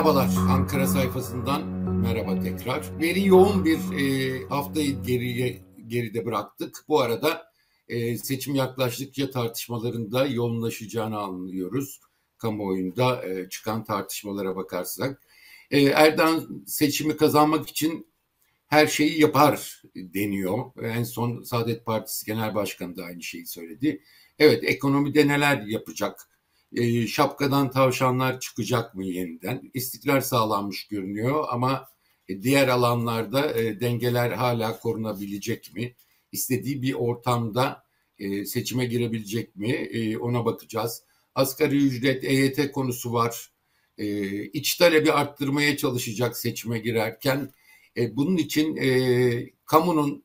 Merhabalar Ankara sayfasından merhaba tekrar. Veri yoğun bir e, haftayı geriye geride bıraktık. Bu arada e, seçim yaklaştıkça tartışmalarında yoğunlaşacağını anlıyoruz. Kamuoyunda e, çıkan tartışmalara bakarsak. E, Erdoğan seçimi kazanmak için her şeyi yapar deniyor. En son Saadet Partisi Genel Başkanı da aynı şeyi söyledi. Evet ekonomide neler yapacak? E, şapkadan tavşanlar çıkacak mı yeniden? İstikrar sağlanmış görünüyor ama e, diğer alanlarda e, dengeler hala korunabilecek mi? İstediği bir ortamda e, seçime girebilecek mi? E, ona bakacağız. Asgari ücret, EYT konusu var. E, iç talebi arttırmaya çalışacak seçime girerken. E, bunun için e, kamunun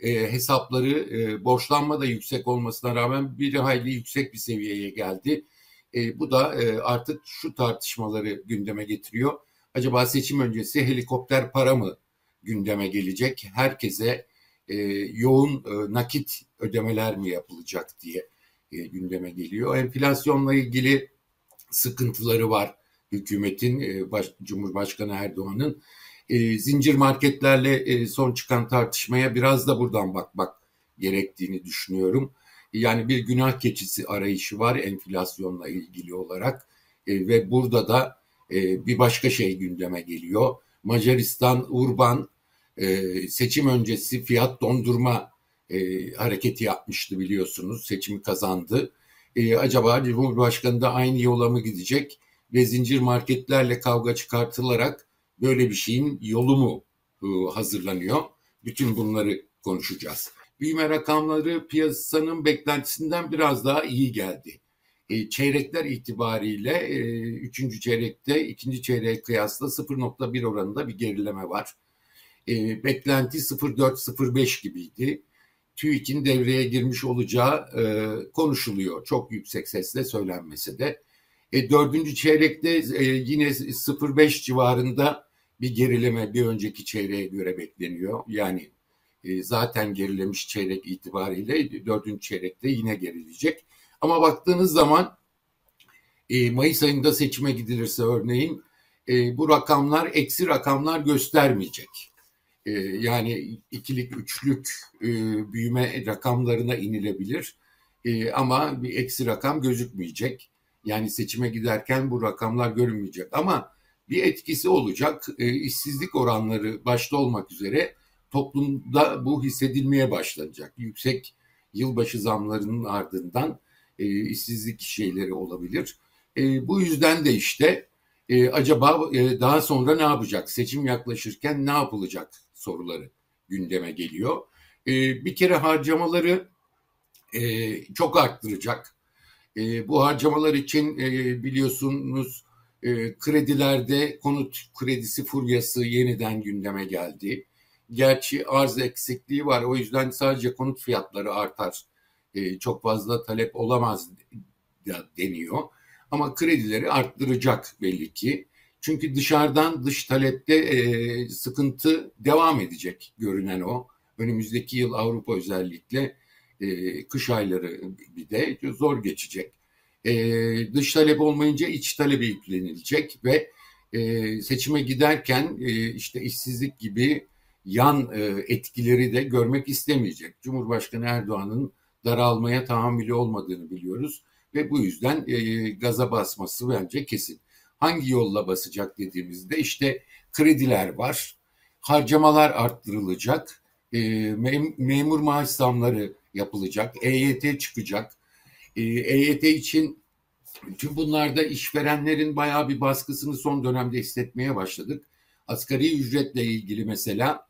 e, hesapları e, borçlanma da yüksek olmasına rağmen bir hayli yüksek bir seviyeye geldi. E, bu da e, artık şu tartışmaları gündeme getiriyor. Acaba seçim öncesi helikopter para mı gündeme gelecek? Herkese e, yoğun e, nakit ödemeler mi yapılacak diye e, gündeme geliyor. Enflasyonla ilgili sıkıntıları var hükümetin, e, baş, Cumhurbaşkanı Erdoğan'ın. E, zincir marketlerle e, son çıkan tartışmaya biraz da buradan bakmak gerektiğini düşünüyorum. Yani bir günah keçisi arayışı var enflasyonla ilgili olarak e, ve burada da e, bir başka şey gündeme geliyor. Macaristan Urban e, seçim öncesi fiyat dondurma e, hareketi yapmıştı biliyorsunuz. Seçimi kazandı. E, acaba Cumhurbaşkanı da aynı yola mı gidecek ve zincir marketlerle kavga çıkartılarak böyle bir şeyin yolu mu e, hazırlanıyor? Bütün bunları konuşacağız büyüme rakamları piyasanın beklentisinden biraz daha iyi geldi. E, çeyrekler itibariyle e, üçüncü çeyrekte ikinci çeyreğe kıyasla 0.1 oranında bir gerileme var. E, beklenti 0.4-0.5 gibiydi. TÜİK'in devreye girmiş olacağı e, konuşuluyor. Çok yüksek sesle söylenmesi de. E, dördüncü çeyrekte e, yine 0.5 civarında bir gerileme bir önceki çeyreğe göre bekleniyor. Yani zaten gerilemiş çeyrek itibariyle dördüncü çeyrekte yine gerileyecek. Ama baktığınız zaman e, Mayıs ayında seçime gidilirse örneğin e, bu rakamlar eksi rakamlar göstermeyecek. yani ikilik, üçlük büyüme rakamlarına inilebilir. ama bir eksi rakam gözükmeyecek. Yani seçime giderken bu rakamlar görünmeyecek. Ama bir etkisi olacak. işsizlik oranları başta olmak üzere toplumda bu hissedilmeye başlanacak. Yüksek yılbaşı zamlarının ardından e, işsizlik şeyleri olabilir. E, bu yüzden de işte e, acaba e, daha sonra ne yapacak? Seçim yaklaşırken ne yapılacak soruları gündeme geliyor. E, bir kere harcamaları e, çok arttıracak. E, bu harcamalar için e, biliyorsunuz e, kredilerde konut kredisi furyası yeniden gündeme geldi. Gerçi arz eksikliği var. O yüzden sadece konut fiyatları artar. E, çok fazla talep olamaz deniyor. Ama kredileri arttıracak belli ki. Çünkü dışarıdan dış talepte e, sıkıntı devam edecek görünen o. Önümüzdeki yıl Avrupa özellikle e, kış ayları bir de zor geçecek. E, dış talep olmayınca iç talebe yüklenilecek ve seçime giderken işte işsizlik gibi yan e, etkileri de görmek istemeyecek. Cumhurbaşkanı Erdoğan'ın daralmaya tahammülü olmadığını biliyoruz ve bu yüzden e, gaza basması bence kesin. Hangi yolla basacak dediğimizde işte krediler var, harcamalar arttırılacak, e, memur maaş zamları yapılacak, EYT çıkacak. EYT için tüm bunlarda işverenlerin bayağı bir baskısını son dönemde hissetmeye başladık. Asgari ücretle ilgili mesela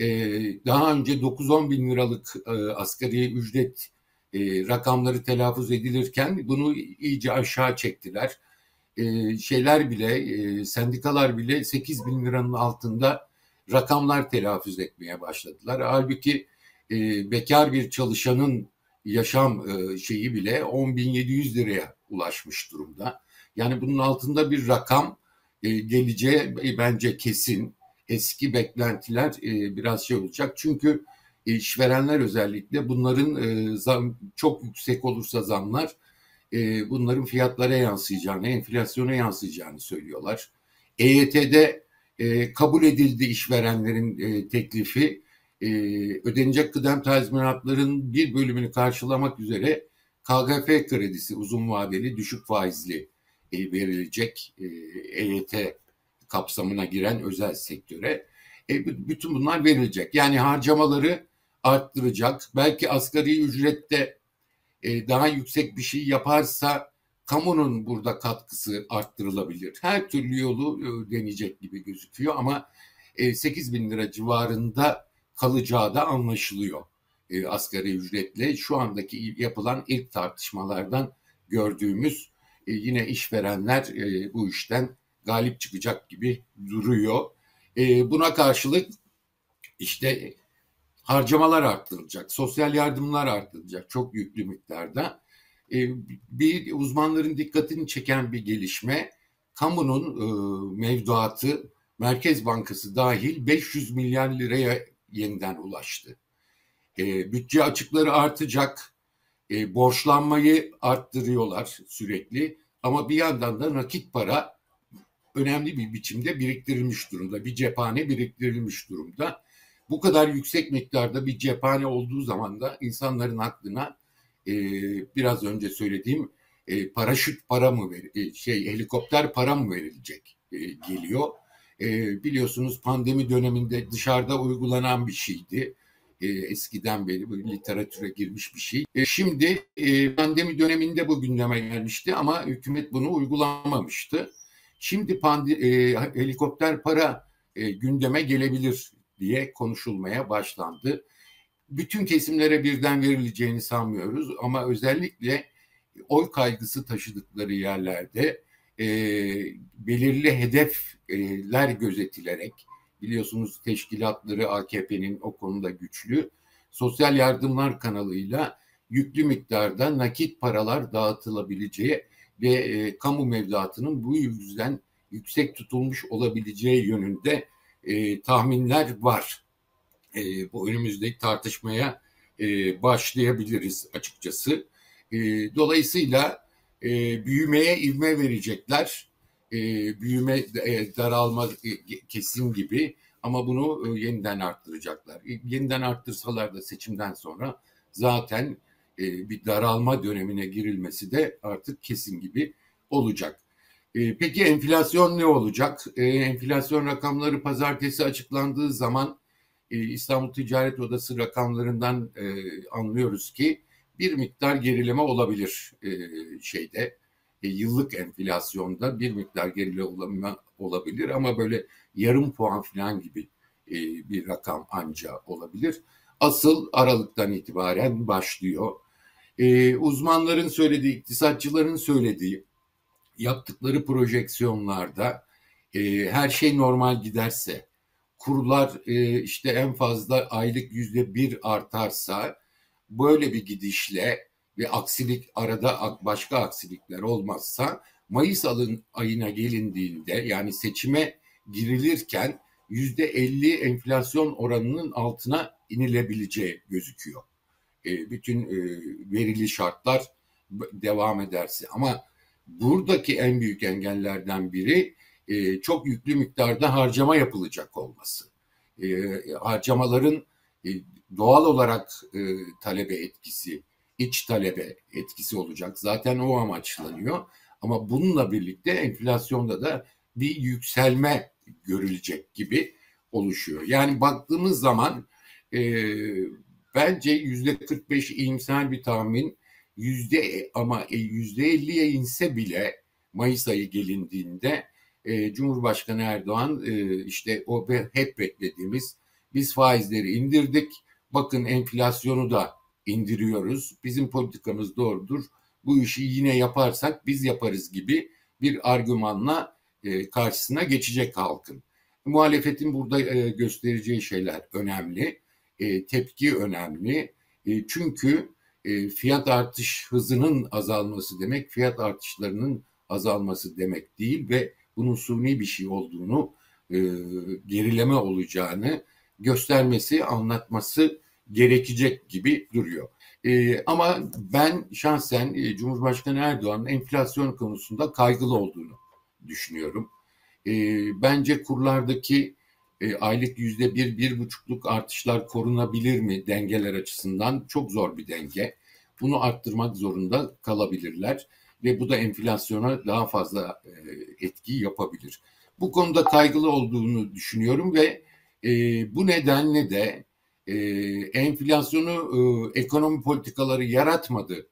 ee, daha önce 9-10 bin liralık e, asgari ücret e, rakamları telaffuz edilirken bunu iyice aşağı çektiler. E, şeyler bile, e, sendikalar bile 8 bin liranın altında rakamlar telaffuz etmeye başladılar. Halbuki e, bekar bir çalışanın yaşam şeyi bile 10.700 liraya ulaşmış durumda. Yani bunun altında bir rakam e, geleceği bence kesin eski beklentiler e, biraz şey olacak. Çünkü işverenler özellikle bunların e, zam, çok yüksek olursa zamlar e, bunların fiyatlara yansıyacağını, enflasyona yansıyacağını söylüyorlar. EYT'de e, kabul edildi işverenlerin e, teklifi. E, ödenecek kıdem tazminatların bir bölümünü karşılamak üzere KGF kredisi uzun vadeli düşük faizli e, verilecek e, EYT kapsamına giren özel sektöre. E, bütün bunlar verilecek. Yani harcamaları arttıracak. Belki asgari ücrette e, daha yüksek bir şey yaparsa kamunun burada katkısı arttırılabilir. Her türlü yolu e, deneyecek gibi gözüküyor ama e, 8 bin lira civarında kalacağı da anlaşılıyor e, asgari ücretle. Şu andaki yapılan ilk tartışmalardan gördüğümüz e, yine işverenler e, bu işten galip çıkacak gibi duruyor. E, buna karşılık işte harcamalar arttırılacak, sosyal yardımlar arttırılacak çok yüklü miktarda. E, bir uzmanların dikkatini çeken bir gelişme, kamunun e, mevduatı Merkez Bankası dahil 500 milyar liraya yeniden ulaştı. E, bütçe açıkları artacak, e, borçlanmayı arttırıyorlar sürekli ama bir yandan da nakit para önemli bir biçimde biriktirilmiş durumda. Bir cephane biriktirilmiş durumda. Bu kadar yüksek miktarda bir cephane olduğu zaman da insanların aklına e, biraz önce söylediğim e, paraşüt para mı ver, e, şey helikopter para mı verilecek e, geliyor. E, biliyorsunuz pandemi döneminde dışarıda uygulanan bir şeydi. E, eskiden beri bu literatüre girmiş bir şey. E, şimdi e, pandemi döneminde bu gündeme gelmişti ama hükümet bunu uygulamamıştı. Şimdi pandi, e, helikopter para e, gündeme gelebilir diye konuşulmaya başlandı. Bütün kesimlere birden verileceğini sanmıyoruz ama özellikle oy kaygısı taşıdıkları yerlerde e, belirli hedefler gözetilerek biliyorsunuz teşkilatları AKP'nin o konuda güçlü sosyal yardımlar kanalıyla yüklü miktarda nakit paralar dağıtılabileceği ve e, kamu mevduatının bu yüzden yüksek tutulmuş olabileceği yönünde e, tahminler var. E, bu önümüzdeki tartışmaya e, başlayabiliriz açıkçası. E, dolayısıyla e, büyümeye ivme verecekler. E, büyüme e, daralma e, kesin gibi ama bunu e, yeniden arttıracaklar. E, yeniden arttırsalar da seçimden sonra zaten e, bir daralma dönemine girilmesi de artık kesin gibi olacak. E, peki enflasyon ne olacak? E, enflasyon rakamları pazartesi açıklandığı zaman İstanbul Ticaret Odası rakamlarından anlıyoruz ki bir miktar gerileme olabilir şeyde yıllık enflasyonda bir miktar gerileme olabilir ama böyle yarım puan falan gibi bir rakam anca olabilir. Asıl Aralık'tan itibaren başlıyor e, uzmanların söylediği, iktisatçıların söylediği, yaptıkları projeksiyonlarda e, her şey normal giderse, kurlar e, işte en fazla aylık yüzde bir artarsa, böyle bir gidişle ve aksilik arada başka aksilikler olmazsa Mayıs ayına gelindiğinde yani seçime girilirken yüzde elli enflasyon oranının altına inilebileceği gözüküyor. E, bütün e, verili şartlar devam ederse. Ama buradaki en büyük engellerden biri e, çok yüklü miktarda harcama yapılacak olması. Harcamaların doğal olarak talebe etkisi, iç talebe etkisi olacak. Zaten o amaçlanıyor. Ama bununla birlikte enflasyonda da bir yükselme görülecek gibi oluşuyor. Yani baktığımız zaman Bence yüzde 45 iyimser bir tahmin. Yüzde ama e, yüzde 50'ye inse bile Mayıs ayı gelindiğinde e, Cumhurbaşkanı Erdoğan e, işte o hep beklediğimiz biz faizleri indirdik. Bakın enflasyonu da indiriyoruz. Bizim politikamız doğrudur. Bu işi yine yaparsak biz yaparız gibi bir argümanla e, karşısına geçecek halkın. Muhalefetin burada e, göstereceği şeyler önemli e, tepki önemli. E, çünkü e, fiyat artış hızının azalması demek fiyat artışlarının azalması demek değil ve bunun suni bir şey olduğunu, gerileme olacağını göstermesi, anlatması gerekecek gibi duruyor. Ama ben şahsen Cumhurbaşkanı Erdoğan'ın enflasyon konusunda kaygılı olduğunu düşünüyorum. Bence kurlardaki e, aylık yüzde bir, bir buçukluk artışlar korunabilir mi dengeler açısından? Çok zor bir denge. Bunu arttırmak zorunda kalabilirler ve bu da enflasyona daha fazla e, etki yapabilir. Bu konuda kaygılı olduğunu düşünüyorum ve e, bu nedenle de e, enflasyonu e, ekonomi politikaları yaratmadı.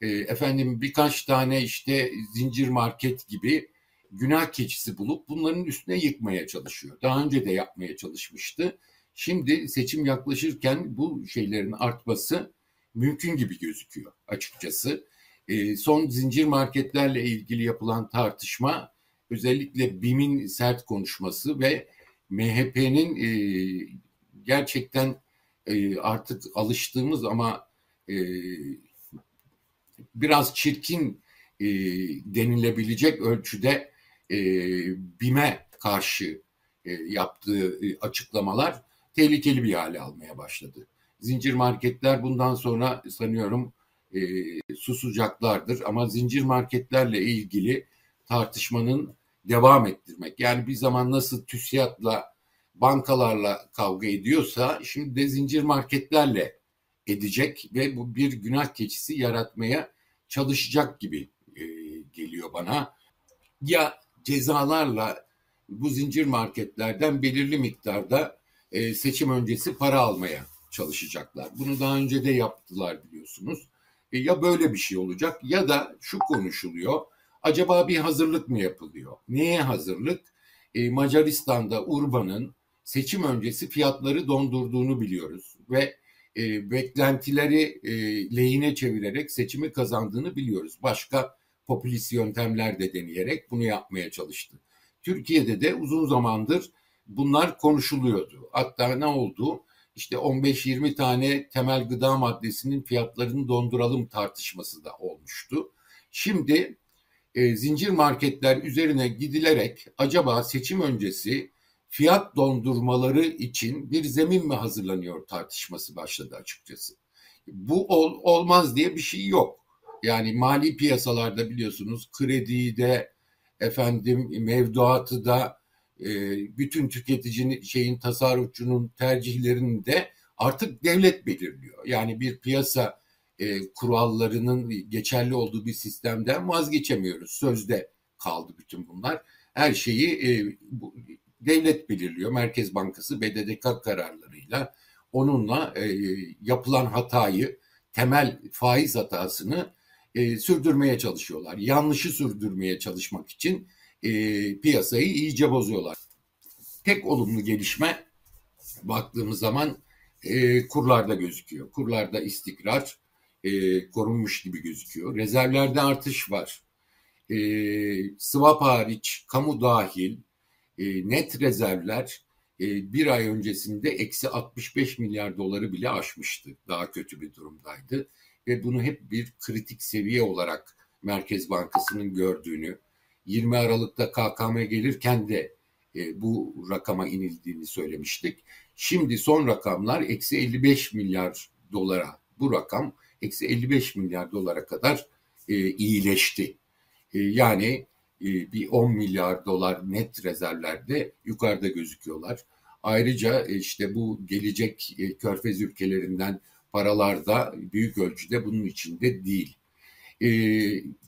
E, efendim birkaç tane işte zincir market gibi günah keçisi bulup bunların üstüne yıkmaya çalışıyor. Daha önce de yapmaya çalışmıştı. Şimdi seçim yaklaşırken bu şeylerin artması mümkün gibi gözüküyor açıkçası. E, son zincir marketlerle ilgili yapılan tartışma özellikle BİM'in sert konuşması ve MHP'nin e, gerçekten e, artık alıştığımız ama e, biraz çirkin e, denilebilecek ölçüde e, BİM'e karşı e, yaptığı e, açıklamalar tehlikeli bir hale almaya başladı. Zincir marketler bundan sonra sanıyorum e, susacaklardır ama zincir marketlerle ilgili tartışmanın devam ettirmek. Yani bir zaman nasıl TÜSİAD'la bankalarla kavga ediyorsa şimdi de zincir marketlerle edecek ve bu bir günah keçisi yaratmaya çalışacak gibi e, geliyor bana. Ya cezalarla bu zincir marketlerden belirli miktarda e, seçim öncesi para almaya çalışacaklar. Bunu daha önce de yaptılar biliyorsunuz. E, ya böyle bir şey olacak ya da şu konuşuluyor. Acaba bir hazırlık mı yapılıyor? Neye hazırlık? E, Macaristan'da Urban'ın seçim öncesi fiyatları dondurduğunu biliyoruz ve e, beklentileri e, lehine çevirerek seçimi kazandığını biliyoruz. Başka popülist yöntemler de deneyerek bunu yapmaya çalıştı. Türkiye'de de uzun zamandır bunlar konuşuluyordu. Hatta ne oldu? İşte 15-20 tane temel gıda maddesinin fiyatlarını donduralım tartışması da olmuştu. Şimdi e, zincir marketler üzerine gidilerek acaba seçim öncesi fiyat dondurmaları için bir zemin mi hazırlanıyor tartışması başladı açıkçası. Bu ol, olmaz diye bir şey yok. Yani mali piyasalarda biliyorsunuz krediyi de efendim mevduatı da e, bütün tüketicinin şeyin tasarrufçunun tercihlerini de artık devlet belirliyor. Yani bir piyasa e, kurallarının geçerli olduğu bir sistemden vazgeçemiyoruz. Sözde kaldı bütün bunlar. Her şeyi e, bu, devlet belirliyor. Merkez Bankası BDDK kararlarıyla onunla e, yapılan hatayı, temel faiz hatasını e, sürdürmeye çalışıyorlar. Yanlışı sürdürmeye çalışmak için e, piyasayı iyice bozuyorlar. Tek olumlu gelişme baktığımız zaman e, kurlarda gözüküyor. Kurlarda istikrar e, korunmuş gibi gözüküyor. Rezervlerde artış var. E, swap hariç, kamu dahil e, net rezervler e, bir ay öncesinde eksi 65 milyar doları bile aşmıştı. Daha kötü bir durumdaydı ve bunu hep bir kritik seviye olarak Merkez Bankası'nın gördüğünü, 20 Aralık'ta KKM gelirken de e, bu rakama inildiğini söylemiştik. Şimdi son rakamlar eksi 55 milyar dolara bu rakam eksi 55 milyar dolara kadar e, iyileşti. E, yani e, bir 10 milyar dolar net rezervlerde yukarıda gözüküyorlar. Ayrıca e, işte bu gelecek e, körfez ülkelerinden paralar da büyük ölçüde bunun içinde değil. E,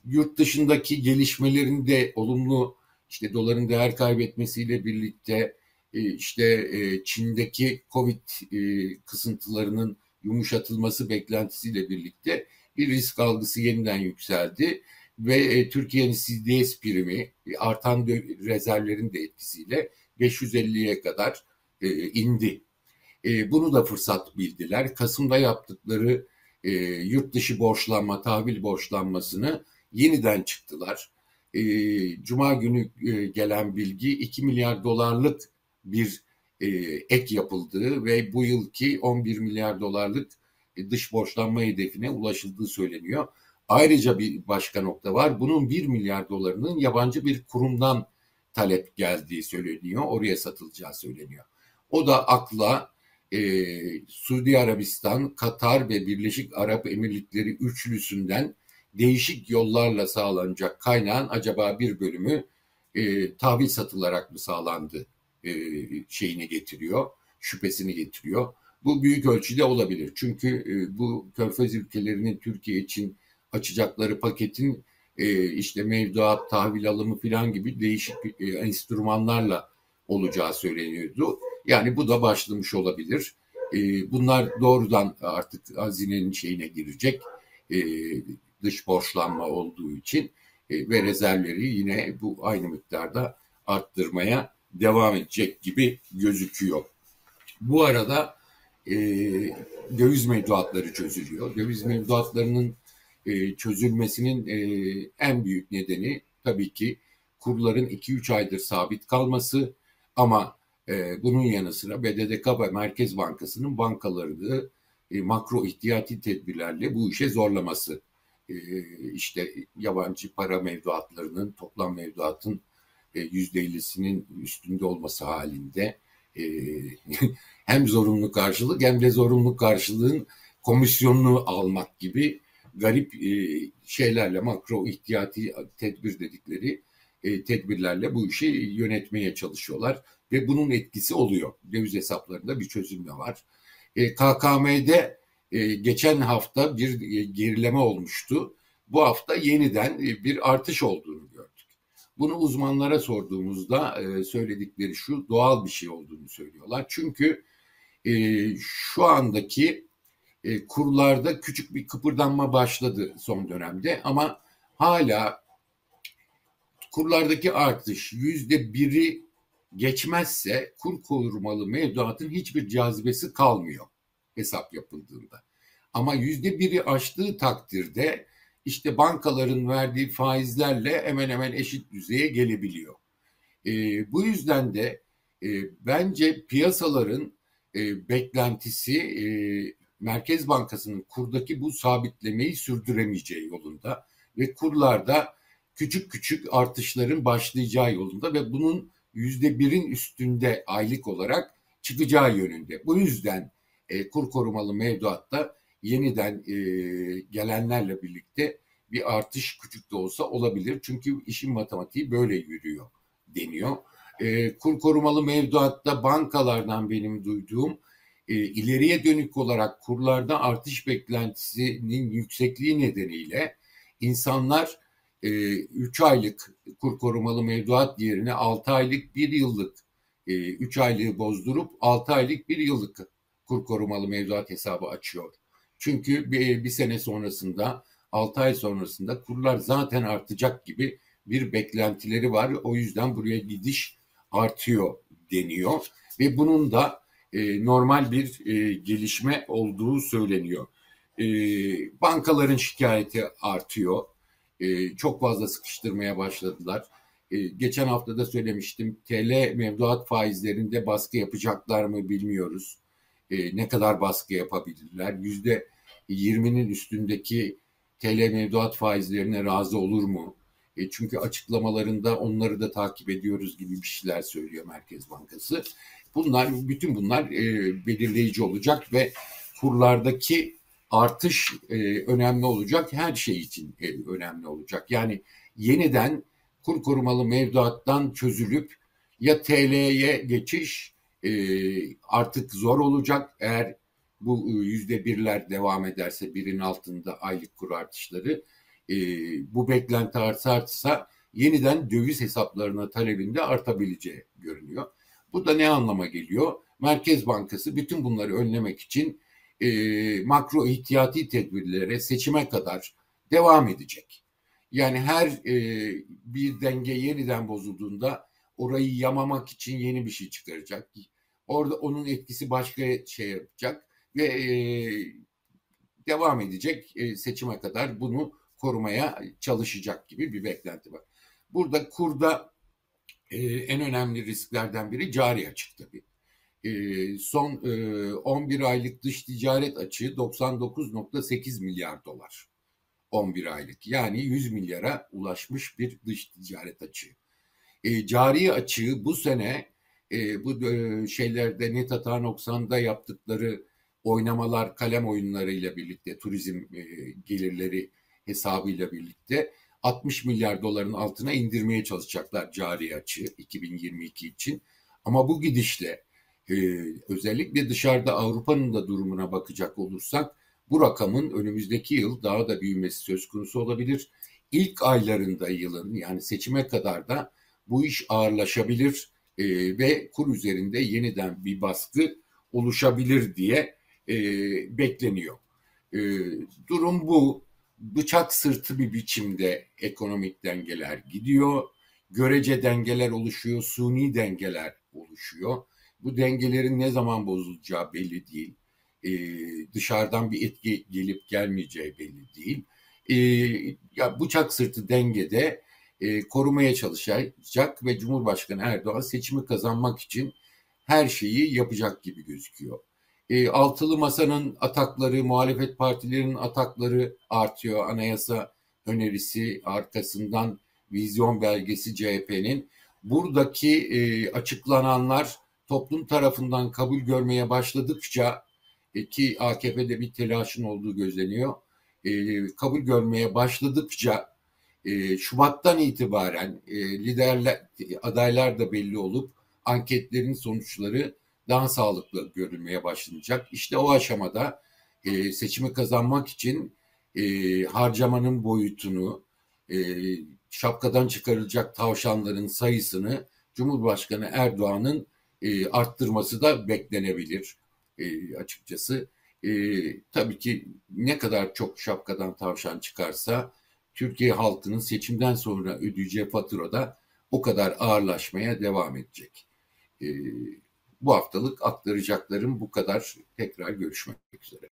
yurt dışındaki gelişmelerin de olumlu işte doların değer kaybetmesiyle birlikte e, işte e, Çin'deki Covid e, kısıntılarının yumuşatılması beklentisiyle birlikte bir risk algısı yeniden yükseldi ve e, Türkiye'nin CDS primi e, artan rezervlerin de etkisiyle 550'ye kadar e, indi. E, bunu da fırsat bildiler. Kasım'da yaptıkları e, yurt dışı borçlanma, tahvil borçlanmasını yeniden çıktılar. E, Cuma günü e, gelen bilgi 2 milyar dolarlık bir e, ek yapıldığı ve bu yılki 11 milyar dolarlık e, dış borçlanma hedefine ulaşıldığı söyleniyor. Ayrıca bir başka nokta var. Bunun 1 milyar dolarının yabancı bir kurumdan talep geldiği söyleniyor. Oraya satılacağı söyleniyor. O da akla e, Suudi Arabistan, Katar ve Birleşik Arap Emirlikleri üçlüsünden değişik yollarla sağlanacak kaynağın acaba bir bölümü e, tahvil satılarak mı sağlandı e, şeyini getiriyor, şüphesini getiriyor. Bu büyük ölçüde olabilir. Çünkü e, bu Körfez ülkelerinin Türkiye için açacakları paketin e, işte mevduat, tahvil alımı falan gibi değişik e, enstrümanlarla olacağı söyleniyordu. Yani bu da başlamış olabilir. E, bunlar doğrudan artık hazinenin şeyine girecek. E, dış borçlanma olduğu için e, ve rezervleri yine bu aynı miktarda arttırmaya devam edecek gibi gözüküyor. Bu arada e, döviz mevduatları çözülüyor. Döviz mevduatlarının e, çözülmesinin e, en büyük nedeni tabii ki kurların 2-3 aydır sabit kalması ama e, bunun yanı sıra BDDK ve Merkez Bankası'nın bankalarını e, makro ihtiyati tedbirlerle bu işe zorlaması. E, işte yabancı para mevduatlarının toplam mevduatın yüzde 50'sinin üstünde olması halinde e, hem zorunlu karşılık hem de zorunlu karşılığın komisyonunu almak gibi garip e, şeylerle makro ihtiyati tedbir dedikleri e, tedbirlerle bu işi yönetmeye çalışıyorlar ve bunun etkisi oluyor. Döviz hesaplarında bir çözüm de var. E, KKM'de e, geçen hafta bir e, gerileme olmuştu. Bu hafta yeniden e, bir artış olduğunu gördük. Bunu uzmanlara sorduğumuzda e, söyledikleri şu doğal bir şey olduğunu söylüyorlar. Çünkü e, şu andaki e, kurlarda küçük bir kıpırdanma başladı son dönemde ama hala kurlardaki artış yüzde biri geçmezse kur korumalı mevduatın hiçbir cazibesi kalmıyor hesap yapıldığında. Ama yüzde biri aştığı takdirde işte bankaların verdiği faizlerle hemen hemen eşit düzeye gelebiliyor. E, bu yüzden de e, bence piyasaların e, beklentisi e, Merkez Bankası'nın kurdaki bu sabitlemeyi sürdüremeyeceği yolunda ve kurlarda küçük küçük artışların başlayacağı yolunda ve bunun yüzde birin üstünde aylık olarak çıkacağı yönünde. Bu yüzden e, kur korumalı mevduatta yeniden e, gelenlerle birlikte bir artış küçük de olsa olabilir. Çünkü işin matematiği böyle yürüyor deniyor. E, kur korumalı mevduatta bankalardan benim duyduğum e, ileriye dönük olarak kurlarda artış beklentisinin yüksekliği nedeniyle insanlar 3 aylık kur korumalı mevduat yerine 6 aylık 1 yıllık e, 3 aylığı bozdurup 6 aylık 1 yıllık kur korumalı mevduat hesabı açıyor. Çünkü bir, bir sene sonrasında 6 ay sonrasında kurlar zaten artacak gibi bir beklentileri var. O yüzden buraya gidiş artıyor deniyor ve bunun da e, normal bir e, gelişme olduğu söyleniyor. E, bankaların şikayeti artıyor. E, çok fazla sıkıştırmaya başladılar. E, geçen hafta da söylemiştim TL mevduat faizlerinde baskı yapacaklar mı bilmiyoruz. E, ne kadar baskı yapabilirler? Yüzde 20'nin üstündeki TL mevduat faizlerine razı olur mu? Çünkü açıklamalarında onları da takip ediyoruz gibi bir şeyler söylüyor Merkez Bankası. Bunlar bütün bunlar belirleyici olacak ve kurlardaki artış e, önemli olacak. Her şey için e, önemli olacak. Yani yeniden kur korumalı mevduattan çözülüp ya TL'ye geçiş e, artık zor olacak eğer bu e, yüzde birler devam ederse birin altında aylık kur artışları e, bu beklenti artarsa yeniden döviz hesaplarına talebinde artabileceği görünüyor. Bu da ne anlama geliyor? Merkez Bankası bütün bunları önlemek için e, makro ihtiyati tedbirlere seçime kadar devam edecek. Yani her e, bir denge yeniden bozulduğunda orayı yamamak için yeni bir şey çıkaracak. Orada onun etkisi başka şey yapacak ve e, devam edecek e, seçime kadar bunu korumaya çalışacak gibi bir beklenti var. Burada kurda e, en önemli risklerden biri cari açık tabii. Son e, 11 aylık dış ticaret açığı 99.8 milyar dolar. 11 aylık yani 100 milyara ulaşmış bir dış ticaret açığı. Cari açığı bu sene bu şeylerde net hata noksanda yaptıkları oynamalar kalem oyunlarıyla birlikte turizm gelirleri hesabıyla birlikte 60 milyar doların altına indirmeye çalışacaklar cari açığı 2022 için. Ama bu gidişle e, özellikle dışarıda Avrupa'nın da durumuna bakacak olursak bu rakamın önümüzdeki yıl daha da büyümesi söz konusu olabilir. İlk aylarında yılın yani seçime kadar da bu iş ağırlaşabilir e, ve kur üzerinde yeniden bir baskı oluşabilir diye e, bekleniyor. E, durum bu. Bıçak sırtı bir biçimde ekonomik dengeler gidiyor. Görece dengeler oluşuyor, suni dengeler oluşuyor. Bu dengelerin ne zaman bozulacağı belli değil. E, dışarıdan bir etki gelip gelmeyeceği belli değil. E, ya bıçak sırtı dengede e, korumaya çalışacak ve Cumhurbaşkanı Erdoğan seçimi kazanmak için her şeyi yapacak gibi gözüküyor. E, altılı masanın atakları, muhalefet partilerinin atakları artıyor. Anayasa önerisi arkasından vizyon belgesi CHP'nin. Buradaki e, açıklananlar toplum tarafından kabul görmeye başladıkça e, ki AKP'de bir telaşın olduğu gözleniyor. E, kabul görmeye başladıkça e, Şubat'tan itibaren e, liderler, adaylar da belli olup anketlerin sonuçları daha sağlıklı görülmeye başlanacak. İşte o aşamada seçimi kazanmak için harcamanın boyutunu, şapkadan çıkarılacak tavşanların sayısını Cumhurbaşkanı Erdoğan'ın e, arttırması da beklenebilir e, açıkçası. E, tabii ki ne kadar çok şapkadan tavşan çıkarsa Türkiye halkının seçimden sonra ödeyeceği fatura da o kadar ağırlaşmaya devam edecek. E, bu haftalık aktaracaklarım bu kadar. Tekrar görüşmek üzere.